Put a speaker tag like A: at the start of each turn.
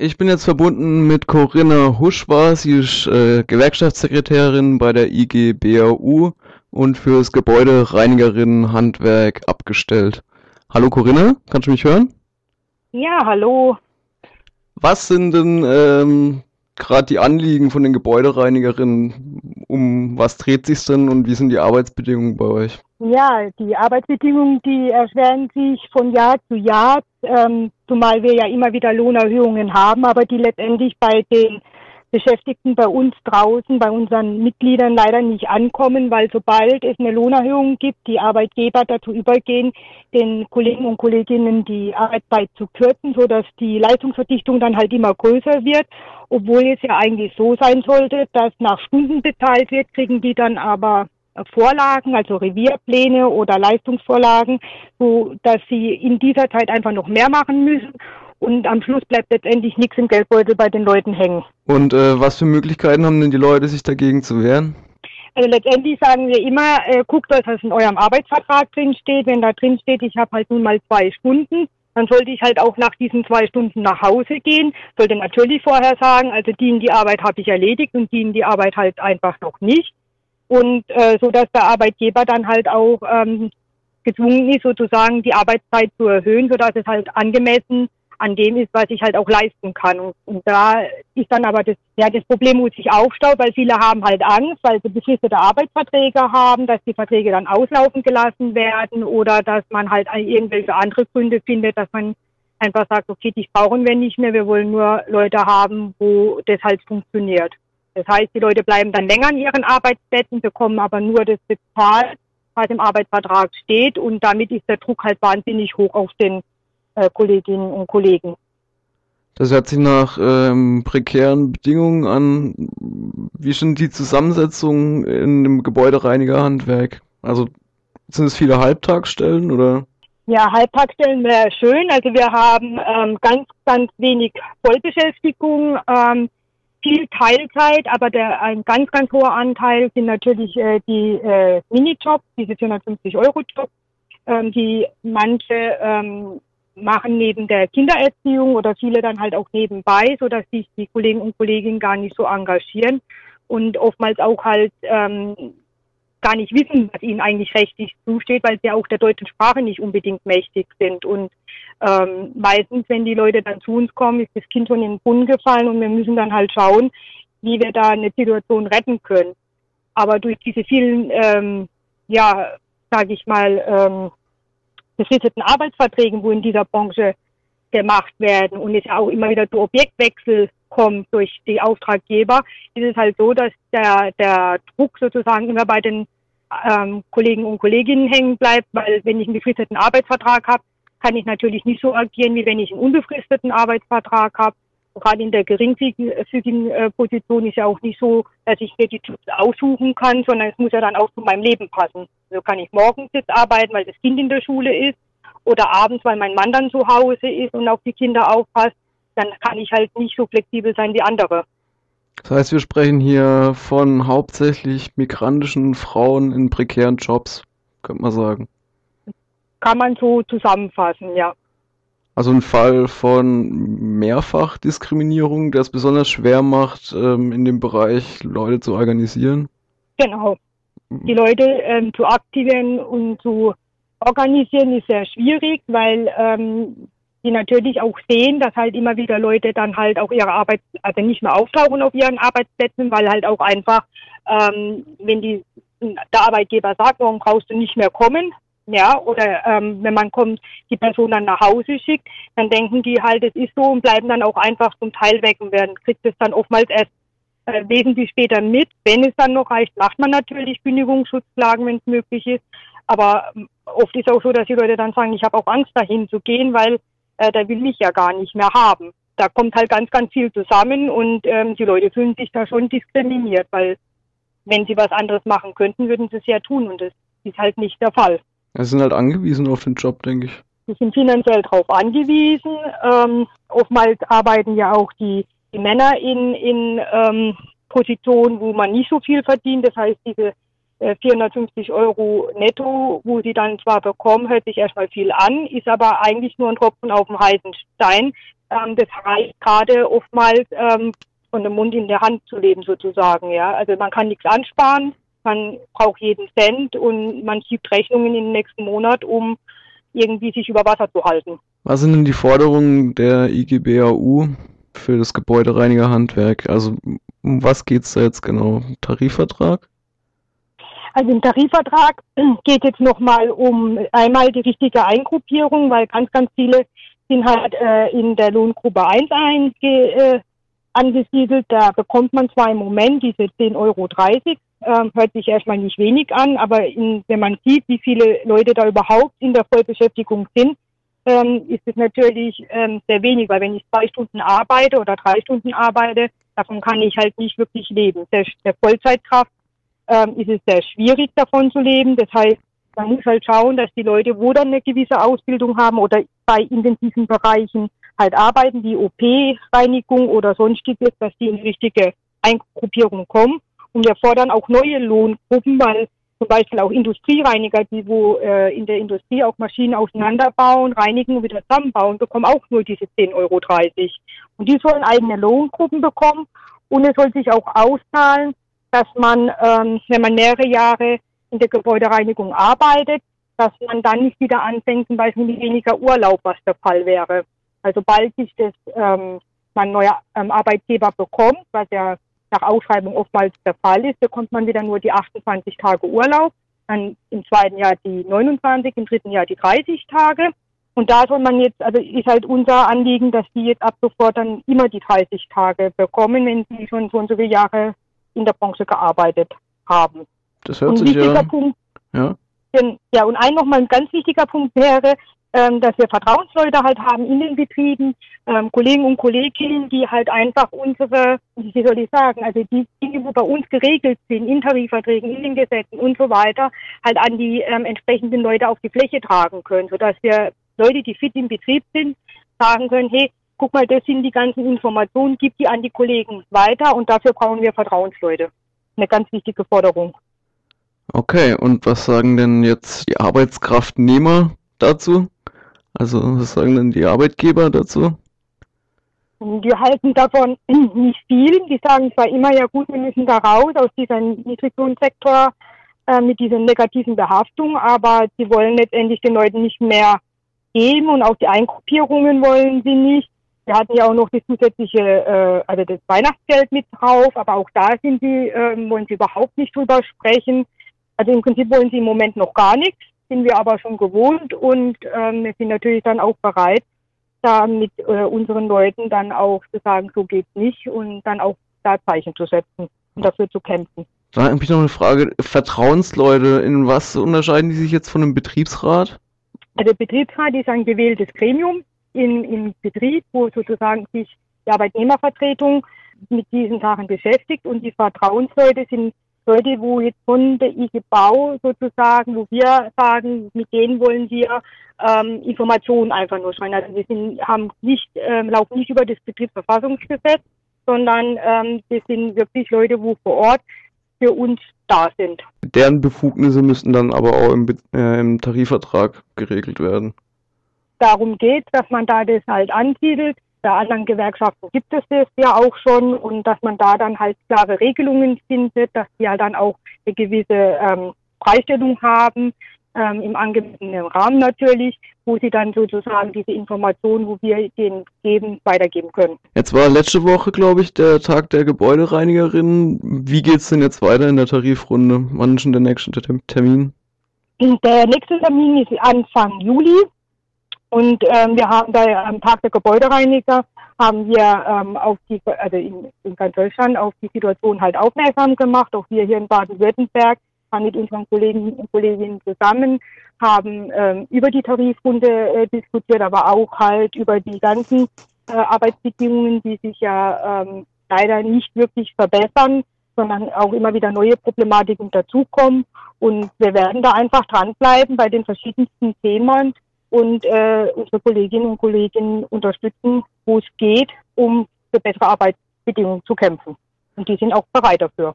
A: Ich bin jetzt verbunden mit Corinna Huschwa. Sie ist äh, Gewerkschaftssekretärin bei der IG BAU und fürs Gebäude Reinigerin Handwerk abgestellt. Hallo Corinna, kannst du mich hören?
B: Ja, hallo.
A: Was sind denn ähm, gerade die Anliegen von den Gebäudereinigerinnen? Um was dreht sich denn und wie sind die Arbeitsbedingungen bei euch?
B: Ja, die Arbeitsbedingungen, die erschweren sich von Jahr zu Jahr, ähm, zumal wir ja immer wieder Lohnerhöhungen haben, aber die letztendlich bei den Beschäftigten bei uns draußen, bei unseren Mitgliedern leider nicht ankommen, weil sobald es eine Lohnerhöhung gibt, die Arbeitgeber dazu übergehen, den Kollegen und Kolleginnen die Arbeitszeit zu kürzen, so dass die Leistungsverdichtung dann halt immer größer wird. Obwohl es ja eigentlich so sein sollte, dass nach Stunden bezahlt wird, kriegen die dann aber Vorlagen, also Revierpläne oder Leistungsvorlagen, so dass sie in dieser Zeit einfach noch mehr machen müssen und am Schluss bleibt letztendlich nichts im Geldbeutel bei den Leuten hängen.
A: Und äh, was für Möglichkeiten haben denn die Leute, sich dagegen zu wehren?
B: Also letztendlich sagen wir immer, äh, guckt euch, was in eurem Arbeitsvertrag drin steht. Wenn da drin steht, ich habe halt nun mal zwei Stunden, dann sollte ich halt auch nach diesen zwei Stunden nach Hause gehen. Sollte natürlich vorher sagen, also die in die Arbeit habe ich erledigt und die in die Arbeit halt einfach noch nicht und äh, so dass der Arbeitgeber dann halt auch ähm, gezwungen ist, sozusagen die Arbeitszeit zu erhöhen, so dass es halt angemessen an dem ist, was ich halt auch leisten kann. Und, und da ist dann aber das, ja, das Problem, wo sich aufstaut, weil viele haben halt Angst, weil sie befristete Arbeitsverträge haben, dass die Verträge dann auslaufen gelassen werden oder dass man halt irgendwelche andere Gründe findet, dass man einfach sagt, okay, die brauchen wir nicht mehr, wir wollen nur Leute haben, wo das halt funktioniert. Das heißt, die Leute bleiben dann länger an ihren Arbeitsplätzen, bekommen aber nur das bezahlt, was im Arbeitsvertrag steht. Und damit ist der Druck halt wahnsinnig hoch auf den äh, Kolleginnen und Kollegen.
A: Das hört sich nach ähm, prekären Bedingungen an. Wie sind die Zusammensetzungen in dem Gebäudereinigerhandwerk? Also sind es viele Halbtagsstellen oder?
B: Ja, Halbtagsstellen wäre schön. Also wir haben ähm, ganz, ganz wenig Vollbeschäftigung. Ähm, viel Teilzeit, aber der, ein ganz, ganz hoher Anteil sind natürlich äh, die äh, Minijobs, diese 450 Euro Jobs, ähm, die manche ähm, machen neben der Kindererziehung oder viele dann halt auch nebenbei, so dass sich die Kollegen und Kolleginnen gar nicht so engagieren und oftmals auch halt ähm, gar nicht wissen, was ihnen eigentlich rechtlich zusteht, weil sie auch der deutschen Sprache nicht unbedingt mächtig sind. Und ähm, meistens, wenn die Leute dann zu uns kommen, ist das Kind schon in den Brunnen gefallen und wir müssen dann halt schauen, wie wir da eine Situation retten können. Aber durch diese vielen, ähm, ja, sage ich mal, ähm, befristeten Arbeitsverträgen, wo in dieser Branche gemacht werden und es auch immer wieder zu Objektwechsel kommt durch die Auftraggeber, ist es halt so, dass der, der Druck sozusagen immer bei den ähm, Kollegen und Kolleginnen hängen bleibt, weil wenn ich einen befristeten Arbeitsvertrag habe, kann ich natürlich nicht so agieren, wie wenn ich einen unbefristeten Arbeitsvertrag habe. Gerade in der geringfügigen äh, Position ist ja auch nicht so, dass ich mir die Jobs aussuchen kann, sondern es muss ja dann auch zu meinem Leben passen. So kann ich morgens jetzt arbeiten, weil das Kind in der Schule ist, oder abends, weil mein Mann dann zu Hause ist und auf die Kinder aufpasst dann kann ich halt nicht so flexibel sein wie andere.
A: Das heißt, wir sprechen hier von hauptsächlich migrantischen Frauen in prekären Jobs, könnte man sagen.
B: Kann man so zusammenfassen, ja.
A: Also ein Fall von Mehrfachdiskriminierung, der es besonders schwer macht, ähm, in dem Bereich Leute zu organisieren.
B: Genau. Die Leute ähm, zu aktivieren und zu organisieren ist sehr schwierig, weil ähm, die natürlich auch sehen, dass halt immer wieder Leute dann halt auch ihre Arbeit, also nicht mehr auftauchen auf ihren Arbeitsplätzen, weil halt auch einfach, ähm, wenn die, der Arbeitgeber sagt, warum brauchst du nicht mehr kommen, ja, oder ähm, wenn man kommt, die Person dann nach Hause schickt, dann denken die halt, es ist so und bleiben dann auch einfach zum Teil weg und werden, kriegt es dann oftmals erst äh, wesentlich später mit. Wenn es dann noch reicht, macht man natürlich Kündigungsschutzklagen, wenn es möglich ist. Aber ähm, oft ist auch so, dass die Leute dann sagen, ich habe auch Angst dahin zu gehen, weil äh, der will mich ja gar nicht mehr haben. Da kommt halt ganz, ganz viel zusammen und ähm, die Leute fühlen sich da schon diskriminiert, weil wenn sie was anderes machen könnten, würden sie es ja tun und das ist halt nicht der Fall.
A: Sie sind halt angewiesen auf den Job, denke ich.
B: Sie sind finanziell darauf angewiesen. Ähm, oftmals arbeiten ja auch die, die Männer in, in ähm, Positionen, wo man nicht so viel verdient. Das heißt, diese äh, 450 Euro netto, wo sie dann zwar bekommen, hört sich erstmal viel an, ist aber eigentlich nur ein Tropfen auf dem heißen Stein. Ähm, das reicht gerade oftmals ähm, von dem Mund in der Hand zu leben sozusagen. Ja, also man kann nichts ansparen, man braucht jeden Cent und man schiebt Rechnungen in den nächsten Monat, um irgendwie sich über Wasser zu halten.
A: Was sind denn die Forderungen der IGBAU für das Gebäudereinigerhandwerk? Also um was geht's da jetzt genau? Tarifvertrag?
B: Also im Tarifvertrag geht jetzt nochmal um einmal die richtige Eingruppierung, weil ganz, ganz viele sind halt äh, in der Lohngruppe 1 einge, äh, angesiedelt. Da bekommt man zwar im Moment diese 10,30 Euro, ähm, hört sich erstmal nicht wenig an, aber in, wenn man sieht, wie viele Leute da überhaupt in der Vollbeschäftigung sind, ähm, ist es natürlich ähm, sehr wenig, weil wenn ich zwei Stunden arbeite oder drei Stunden arbeite, davon kann ich halt nicht wirklich leben. Der, der Vollzeitkraft ähm, ist es sehr schwierig, davon zu leben. Das heißt, man muss halt schauen, dass die Leute, wo dann eine gewisse Ausbildung haben oder bei intensiven Bereichen halt arbeiten, wie OP-Reinigung oder sonstiges, dass die in die richtige Eingruppierung kommen. Und wir fordern auch neue Lohngruppen, weil zum Beispiel auch Industriereiniger, die wo äh, in der Industrie auch Maschinen auseinanderbauen, reinigen und wieder zusammenbauen, bekommen auch nur diese 10,30 Euro. Und die sollen eigene Lohngruppen bekommen. Und es soll sich auch auszahlen, dass man, ähm, wenn man mehrere Jahre in der Gebäudereinigung arbeitet, dass man dann nicht wieder anfängt, zum Beispiel mit weniger Urlaub, was der Fall wäre. Also bald sich das ähm, man neuer ähm, Arbeitgeber bekommt, was ja nach Ausschreibung oftmals der Fall ist, bekommt man wieder nur die 28 Tage Urlaub, dann im zweiten Jahr die 29, im dritten Jahr die 30 Tage. Und da soll man jetzt, also ist halt unser Anliegen, dass die jetzt ab sofort dann immer die 30 Tage bekommen, wenn sie schon so und so viele Jahre in der Branche gearbeitet haben.
A: Das hört und sich
B: ja. Punkt, ja. ja, und ein nochmal ein ganz wichtiger Punkt wäre, ähm, dass wir Vertrauensleute halt haben in den Betrieben, ähm, Kollegen und Kolleginnen, die halt einfach unsere, wie soll ich sagen, also die Dinge, wo bei uns geregelt sind, in Tarifverträgen, in den Gesetzen und so weiter, halt an die ähm, entsprechenden Leute auf die Fläche tragen können, sodass wir Leute, die fit im Betrieb sind, sagen können, hey, guck mal, das sind die ganzen Informationen, gib die an die Kollegen weiter und dafür brauchen wir Vertrauensleute. Eine ganz wichtige Forderung.
A: Okay, und was sagen denn jetzt die Arbeitskraftnehmer dazu? Also was sagen denn die Arbeitgeber dazu?
B: Die halten davon nicht viel. Die sagen zwar immer, ja gut, wir müssen da raus aus diesem Niedriglohnsektor äh, mit dieser negativen Behaftung, aber sie wollen letztendlich den Leuten nicht mehr geben und auch die Eingruppierungen wollen sie nicht. Wir hatten ja auch noch das zusätzliche, äh, also das Weihnachtsgeld mit drauf, aber auch da sind sie, äh, wollen sie überhaupt nicht drüber sprechen. Also im Prinzip wollen sie im Moment noch gar nichts sind wir aber schon gewohnt und ähm, wir sind natürlich dann auch bereit, da mit äh, unseren Leuten dann auch zu sagen, so geht's nicht und dann auch da Zeichen zu setzen und dafür zu kämpfen.
A: Da habe ich noch eine Frage. Vertrauensleute, in was unterscheiden die sich jetzt von einem Betriebsrat?
B: Also der Betriebsrat ist ein gewähltes Gremium in, im Betrieb, wo sozusagen sich die Arbeitnehmervertretung mit diesen Sachen beschäftigt und die Vertrauensleute sind Leute, wo jetzt von der IG Bau sozusagen, wo wir sagen, mit denen wollen wir ähm, Informationen einfach nur schreiben. Also wir sind, haben nicht, ähm, laufen nicht über das Betriebsverfassungsgesetz, sondern ähm, das sind wirklich Leute, wo vor Ort für uns da sind.
A: Deren Befugnisse müssten dann aber auch im, äh, im Tarifvertrag geregelt werden.
B: Darum geht dass man da das halt ansiedelt bei anderen Gewerkschaften gibt es das ja auch schon und dass man da dann halt klare Regelungen findet, dass die halt dann auch eine gewisse ähm, Freistellung haben, ähm, im angemessenen Rahmen natürlich, wo sie dann sozusagen diese Informationen, wo wir denen geben, weitergeben können.
A: Jetzt war letzte Woche, glaube ich, der Tag der Gebäudereinigerin. Wie geht es denn jetzt weiter in der Tarifrunde? Wann ist denn der nächste Termin?
B: Der nächste Termin ist Anfang Juli. Und ähm, wir haben da am Tag der Gebäudereiniger haben wir ähm, auf die, also in, in ganz Deutschland auf die Situation halt aufmerksam gemacht. Auch wir hier in Baden-Württemberg haben mit unseren Kollegen und Kolleginnen zusammen haben ähm, über die Tarifrunde äh, diskutiert, aber auch halt über die ganzen äh, Arbeitsbedingungen, die sich ja ähm, leider nicht wirklich verbessern, sondern auch immer wieder neue Problematiken dazukommen. Und wir werden da einfach dranbleiben bei den verschiedensten Themen und äh, unsere Kolleginnen und Kollegen unterstützen, wo es geht, um für bessere Arbeitsbedingungen zu kämpfen. Und die sind auch bereit dafür.